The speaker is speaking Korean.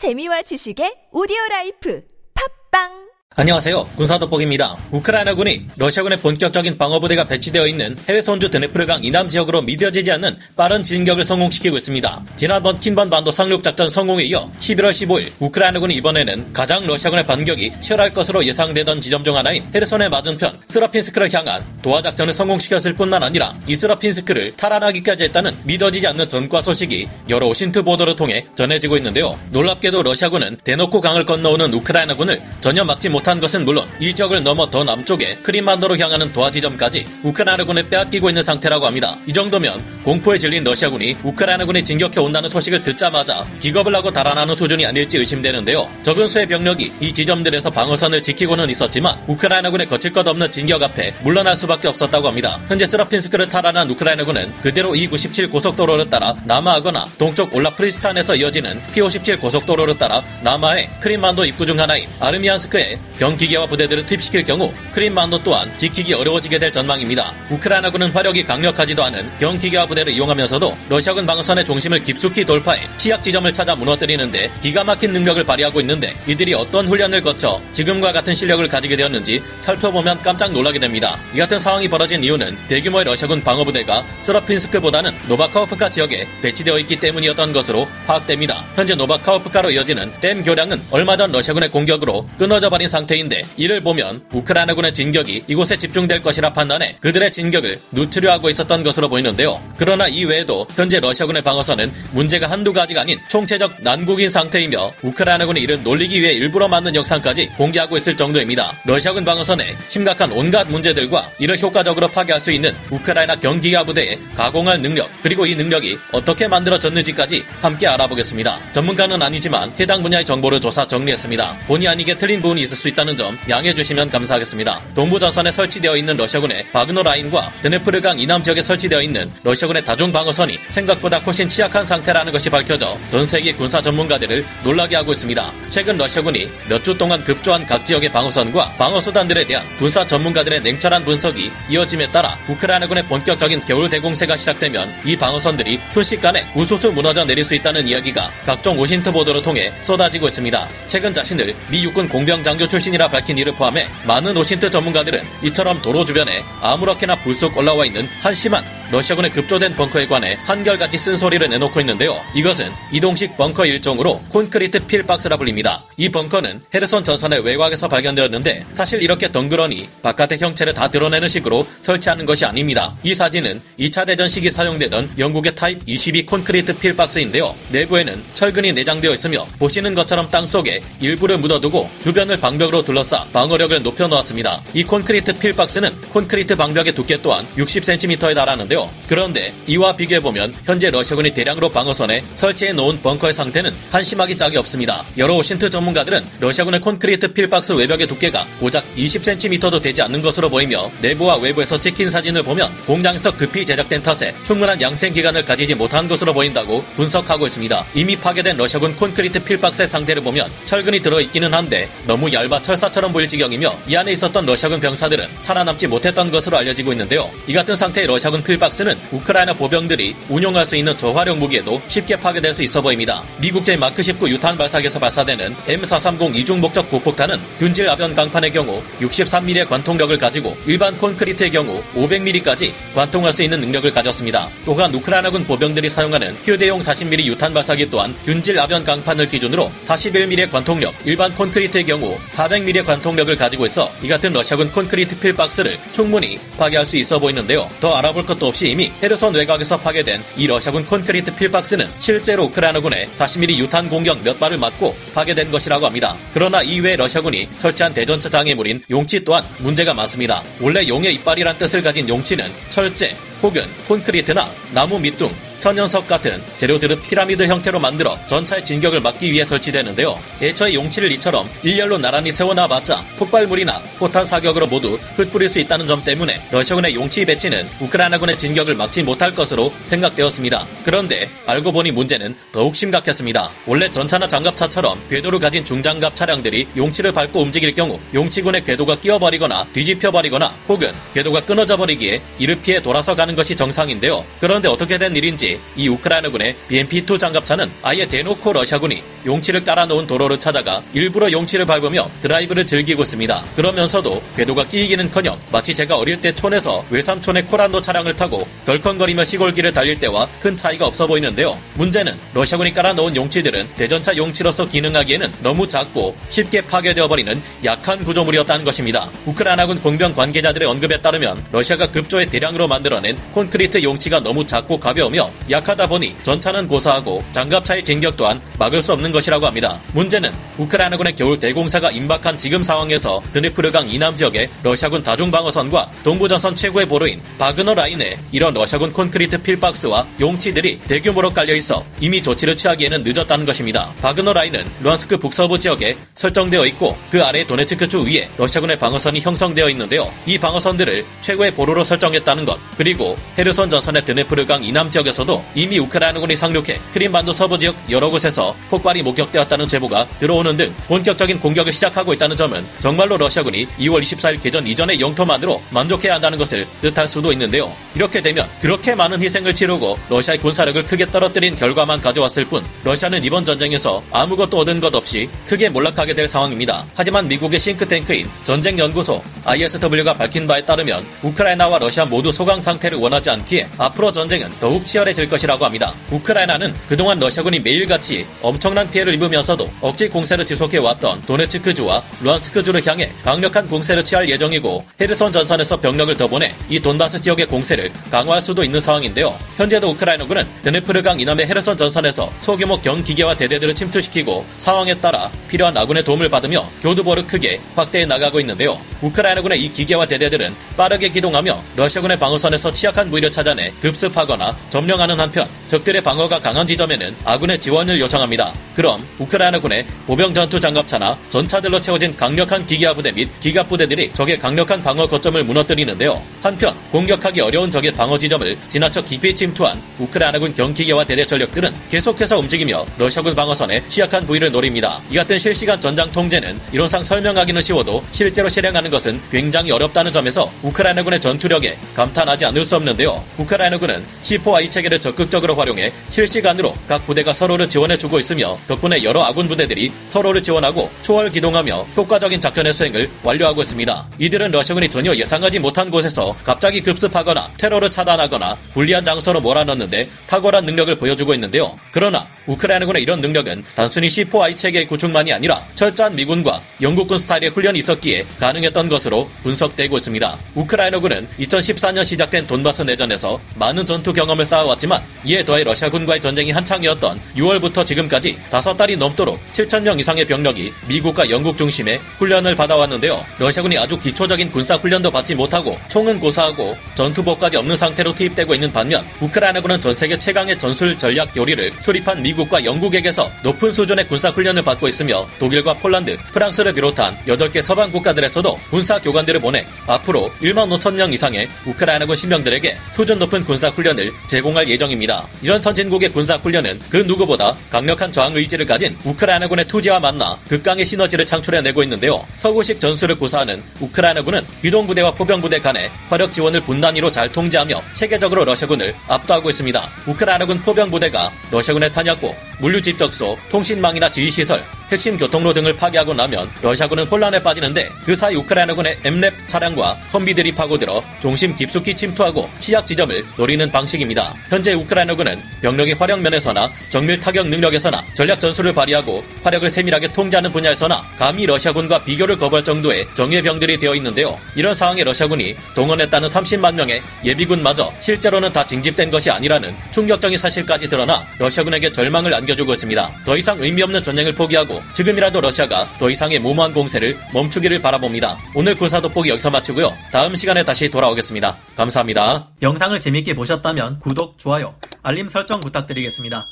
재미와 지식의 오디오 라이프. 팟빵 안녕하세요. 군사돋보기입니다. 우크라이나군이 러시아군의 본격적인 방어부대가 배치되어 있는 헤르손주 드네프르강 이남 지역으로 믿어지지 않는 빠른 진격을 성공시키고 있습니다. 지난번 킨번 반도 상륙작전 성공에 이어 11월 15일 우크라이나군이 이번에는 가장 러시아군의 반격이 치열할 것으로 예상되던 지점 중 하나인 헤르손의 맞은편 스라핀스크를 향한 도하작전을 성공시켰을 뿐만 아니라 이 스라핀스크를 탈환하기까지 했다는 믿어지지 않는 전과 소식이 여러 OSINT 보도를 통해 전해지고 있는데요. 놀랍게도 러시아군은 대놓고 강을 건너오는 우크라이나군을 전혀 막지 못 못한 것은 물론 이 지역을 넘어 더 남쪽에 크림반도로 향하는 도하 지점까지 우크라이나군에 빼앗기고 있는 상태라고 합니다. 이 정도면 공포에 질린 러시아군이 우크라이나군이 진격해 온다는 소식을 듣자마자 기겁을 하고 달아나는 수준이 아닐지 의심되는데요. 적은 수의 병력이 이 지점들에서 방어선을 지키고는 있었지만 우크라이나군의 거칠 것 없는 진격 앞에 물러날 수밖에 없었다고 합니다. 현재 스라핀스크를 탈환한 우크라이나군은 그대로 E97 고속도로를 따라 남하하거나 동쪽 올라프리스탄에서 이어지는 P57 고속도로를 따라 남하의 크림반도 입구 중 하나인 아르미안스크에 경기계화 부대들을 투입시킬 경우 크림반도 또한 지키기 어려워지게 될 전망입니다. 우크라이나군은 화력이 강력하지도 않은 경기계화 부대를 이용하면서도 러시아군 방어선의 중심을 깊숙이 돌파해 취약 지점을 찾아 무너뜨리는데 기가 막힌 능력을 발휘하고 있는데 이들이 어떤 훈련을 거쳐 지금과 같은 실력을 가지게 되었는지 살펴보면 깜짝 놀라게 됩니다. 이 같은 상황이 벌어진 이유는 대규모의 러시아군 방어부대가 스라핀스크보다는 노바카우프카 지역에 배치되어 있기 때문이었던 것으로 파악됩니다. 현재 노바카우프카로 이어지는 댐 교량은 얼마 전 러시아군의 공격으로 끊어져 버린 상태 상태인데 이를 보면 우크라이나군의 진격이 이곳에 집중될 것이라 판단해 그들의 진격을 늦추려 하고 있었던 것으로 보이는데요. 그러나 이 외에도 현재 러시아군의 방어선은 문제가 한두 가지가 아닌 총체적 난국인 상태이며 우크라이나군이 이를 놀리기 위해 일부러 만든 영상까지 공개하고 있을 정도입니다. 러시아군 방어선에 심각한 온갖 문제들과 이를 효과적으로 파괴할 수 있는 우크라이나 경기계화 부대의 가공할 능력 그리고 이 능력이 어떻게 만들어졌는지까지 함께 알아보겠습니다. 전문가는 아니지만 해당 분야의 정보를 조사 정리했습니다. 본의 아니게 틀린 부분이 있을 수 있다. 있다는 점 양해해 주시면 감사하겠습니다. 동부전선에 설치되어 있는 러시아군의 바그너 라인과 드네프르강 이남 지역에 설치되어 있는 러시아군의 다중 방어선이 생각보다 훨씬 취약한 상태라는 것이 밝혀져 전 세계 군사 전문가들을 놀라게 하고 있습니다. 최근 러시아군이 몇 주 동안 급조한 각 지역의 방어선과 방어수단들에 대한 군사 전문가들의 냉철한 분석이 이어짐에 따라 우크라이나군의 본격적인 겨울 대공세가 시작되면 이 방어선들이 순식간에 우수수 무너져 내릴 수 있다는 이야기가 각종 OSINT 보도를 통해 쏟아지고 있습니다. 최근 자신을 미 육군 공병 장교 출신 출신이라 밝힌 이를 포함해 많은 OSINT 전문가들은 이처럼 도로 주변에 아무렇게나 불쑥 올라와 있는 한심한 러시아군의 급조된 벙커에 관해 한결같이 쓴소리를 내놓고 있는데요. 이것은 이동식 벙커 일종으로 콘크리트 pillbox라 불립니다. 이 벙커는 헤르손 전선의 외곽에서 발견되었는데 사실 이렇게 덩그러니 바깥의 형체를 다 드러내는 식으로 설치하는 것이 아닙니다. 이 사진은 2차 대전 시기 사용되던 영국의 타입 22 콘크리트 pillbox인데요. 내부에는 철근이 내장되어 있으며 보시는 것처럼 땅 속에 일부를 묻어두고 주변을 방벽으로 둘러싸 방어력을 높여 놓았습니다. 이 콘크리트 pillbox는 콘크리트 방벽의 두께 또한 60cm에 달하는데요. 있는데요. 그런데 이와 비교해보면 현재 러시아군이 대량으로 방어선에 설치해 놓은 벙커의 상태는 한심하기 짝이 없습니다. 여러 OSINT 전문가들은 러시아군의 콘크리트 pillbox 외벽의 두께가 고작 20cm도 되지 않는 것으로 보이며 내부와 외부에서 찍힌 사진을 보면 공장에서 급히 제작된 탓에 충분한 양생 기간을 가지지 못한 것으로 보인다고 분석하고 있습니다. 이미 파괴된 러시아군 콘크리트 pillbox의 상태를 보면 철근이 들어있기는 한데 너무 얇아 철사처럼 보일 지경이며 이 안에 있었던 러시아군 병사들은 살아남지 못했던 것으로 알려지고 있는데요. 이 같은 상태의 러시아군 pillbox box는 우크라이나 보병들이 운용할 수 있는 저화력 무기에도 쉽게 파괴될 수 있어 보입니다. 미국 제 마크 19 유탄 발사기에서 발사되는 M430 이중 목적 고폭탄은 균질 압연 강판의 경우 63mm의 관통력을 가지고 일반 콘크리트의 경우 500mm까지 관통할 수 있는 능력을 가졌습니다. 또한 우크라이나군 보병들이 사용하는 휴대용 40mm 유탄 발사기 또한 균질 압연 강판을 기준으로 41mm의 관통력, 일반 콘크리트의 경우 400mm의 관통력을 가지고 있어 이 같은 러시아군 콘크리트 필박스를 충분히 파괴할 수 있어 보이는데요. 더 알아볼 것도 없이 없이 이미 헤르손 외곽에서 파괴된 이 러시아군 콘크리트 필박스는 실제로 우크라이나군의 40mm 유탄 공격 몇 발을 맞고 파괴된 것이라고 합니다. 그러나 이외 러시아군이 설치한 대전차 장애물인 용치 또한 문제가 많습니다. 원래 용의 이빨이란 뜻을 가진 용치는 철제 혹은 콘크리트나 나무 밑둥 천연석 같은 재료들을 피라미드 형태로 만들어 전차의 진격을 막기 위해 설치되는데요. 애초에 용치를 이처럼 일렬로 나란히 세워놔봤자 폭발물이나 포탄 사격으로 모두 흩뿌릴 수 있다는 점 때문에 러시아군의 용치 배치는 우크라이나군의 진격을 막지 못할 것으로 생각되었습니다. 그런데 알고 보니 문제는 더욱 심각했습니다. 원래 전차나 장갑차처럼 궤도를 가진 중장갑 차량들이 용치를 밟고 움직일 경우 용치군의 궤도가 끼어버리거나 뒤집혀버리거나 혹은 궤도가 끊어져 버리기에 이를 피해 돌아서 가는 것이 정상인데요. 그런데 어떻게 된 일인지 이 우크라이나군의 BMP-2 장갑차는 아예 대놓고 러시아군이 용치를 깔아놓은 도로를 찾아가 일부러 용치를 밟으며 드라이브를 즐기고 있습니다. 그러면서도 궤도가 끼이기는커녕 마치 제가 어릴 때 촌에서 외삼촌의 코란도 차량을 타고 덜컹거리며 시골길을 달릴 때와 큰 차이가 없어 보이는데요. 문제는 러시아군이 깔아놓은 용치들은 대전차 용치로서 기능하기에는 너무 작고 쉽게 파괴되어 버리는 약한 구조물이었다는 것입니다. 우크라이나군 공병 관계자들의 언급에 따르면 러시아가 급조에 대량으로 만들어낸 콘크리트 용치가 너무 작고 가벼우며 약하다 보니 전차는 고사하고 장갑차의 진격 또한 막을 수 없는 것이라고 합니다. 문제는 우크라이나군의 겨울 대공세가 임박한 지금 상황에서 드네프르강 이남 지역의 러시아군 다중방어선과 동부전선 최고의 보루인 바그너 라인에 이런 러시아군 콘크리트 pillbox와 용치들이 대규모로 깔려 있어 이미 조치를 취하기에는 늦었다는 것입니다. 바그너 라인은 루한스크 북서부 지역에 설정되어 있고 그 아래 도네츠크 주 위에 러시아군의 방어선이 형성되어 있는데요. 이 방어선들을 최고의 보루로 설정했다는 것 그리고 헤르손 전선의 드네프르강 이남 지역에서도 이미 우크라이나군이 상륙해 크림반도 서부 지역 여러 곳에서 폭발이 목격되었다는 제보가 들어오는 등 본격적인 공격을 시작하고 있다는 점은 정말로 러시아군이 2월 24일 개전 이전의 영토만으로 만족해야 한다는 것을 뜻할 수도 있는데요. 이렇게 되면 그렇게 많은 희생을 치르고 러시아의 군사력을 크게 떨어뜨린 결과만 가져왔을 뿐 러시아는 이번 전쟁에서 아무것도 얻은 것 없이 크게 몰락하게 될 상황입니다. 하지만 미국의 싱크탱크인 전쟁연구소 ISW가 밝힌 바에 따르면 우크라이나와 러시아 모두 소강 상태를 원하지 않기에 앞으로 전쟁은 더욱 치열해질 것이라고 합니다. 우크라이나는 그동안 러시아군이 매일같이 엄청난 피해를 입으면서도 억지 공세를 지속해왔던 도네츠크주와 루안스크주를 향해 강력한 공세를 취할 예정이고 헤르손 전선에서 병력을 더 보내 이 돈바스 지역의 공세를 강화할 수도 있는 상황인데요. 현재도 우크라이나군은 드네프르강 이남의 헤르손 전선에서 소규모 경기계와 대대들을 침투시키고 상황에 따라 필요한 아군의 도움을 받으며 교두보를 크게 확대해 나가고 있는데요. 우크라이나 군의 이 기계와 대대들은 빠르게 기동하며 러시아군의 방어선에서 취약한 부위를 찾아내 급습하거나 점령하는 한편 적들의 방어가 강한 지점에는 아군의 지원을 요청합니다. 그럼 우크라이나군의 보병 전투 장갑차나 전차들로 채워진 강력한 기계화 부대 및 기갑 부대들이 적의 강력한 방어 거점을 무너뜨리는데요. 한편 공격하기 어려운 적의 방어 지점을 지나쳐 깊이 침투한 우크라이나군 경기계와 대대 전력들은 계속해서 움직이며 러시아군 방어선의 취약한 부위를 노립니다. 이 같은 실시간 전장 통제는 이론상 설명하기는 쉬워도 실제로 실행하는 것은 굉장히 어렵다는 점에서 우크라이나군의 전투력에 감탄하지 않을 수 없는데요. 우크라이나군은 C4I 체계를 적극적으로 활용해 실시간으로 각 부대가 서로를 지원해주고 있으며 덕분에 여러 아군 부대들이 서로를 지원하고 초월 기동하며 효과적인 작전의 수행을 완료하고 있습니다. 이들은 러시아군이 전혀 예상하지 못한 곳에서 갑자기 급습하거나 테러를 차단하거나 불리한 장소로 몰아넣는데 탁월한 능력을 보여주고 있는데요. 그러나 우크라이나군의 이런 능력은 단순히 C4I 체계의 구축만이 아니라 철저한 미군과 영국군 스타일의 훈련이 있었기에 가능했던 것으로 분석되고 있습니다. 우크라이나군은 2014년 시작된 돈바스 내전에서 많은 전투 경험을 쌓아왔지만 이에 더해 러시아군과의 전쟁이 한창이었던 6월부터 지금까지 5달이 넘도록 7천명 이상의 병력이 미국과 영국 중심의 훈련을 받아왔는데요. 러시아군이 아주 기초적인 군사 훈련도 받지 못하고 총은 고사하고 전투복까지 없는 상태로 투입되고 있는 반면 우크라이나군은 전 세계 최강의 전술 전략 요리를 수립한 미국 과 영국에게서 높은 수준의 군사 훈련을 받고 있으며 독일과 폴란드, 프랑스를 비롯한 8개 서방 국가들에서도 군사 교관들을 보내 앞으로 1만 5천 명 이상의 우크라이나군 신병들에게 수준 높은 군사 훈련을 제공할 예정입니다. 이런 선진국의 군사 훈련은 그 누구보다 강력한 저항 의지를 가진 우크라이나군의 투지와 만나 극강의 시너지를 창출해내고 있는데요. 서구식 전술을 구사하는 우크라이나군은 기동부대와 포병부대 간의 화력 지원을 분단위로 잘 통제하며 체계적으로 러시아군을 압도하고 있습니다. 우크라이나군 포병부대가 러시아군의 탄약 고, 물류 집적 소, 통신망이나 지휘시설, 핵심 교통로 등을 파괴하고 나면 러시아군은 혼란에 빠지는데 그 사이 우크라이나군의 엠랩 차량과 험비들이 파고들어 중심 깊숙이 침투하고 취약 지점을 노리는 방식입니다. 현재 우크라이나군은 병력의 화력 면에서나 정밀 타격 능력에서나 전략 전술을 발휘하고 화력을 세밀하게 통제하는 분야에서나 감히 러시아군과 비교를 거부할 정도의 정예병들이 되어 있는데요. 이런 상황에 러시아군이 동원했다는 30만 명의 예비군마저 실제로는 다 징집된 것이 아니라는 충격적인 사실까지 드러나 러시아군에게 절망을 안겨주고 있습니다. 더 이상 의미 없는 전쟁을 포기하고 지금이라도 러시아가 더 이상의 무모한 공세를 멈추기를 바라봅니다. 오늘 군사 돋보기 여기서 마치고요. 다음 시간에 다시 돌아오겠습니다. 감사합니다. 영상을 재밌게 보셨다면 구독, 좋아요, 알림 설정 부탁드리겠습니다.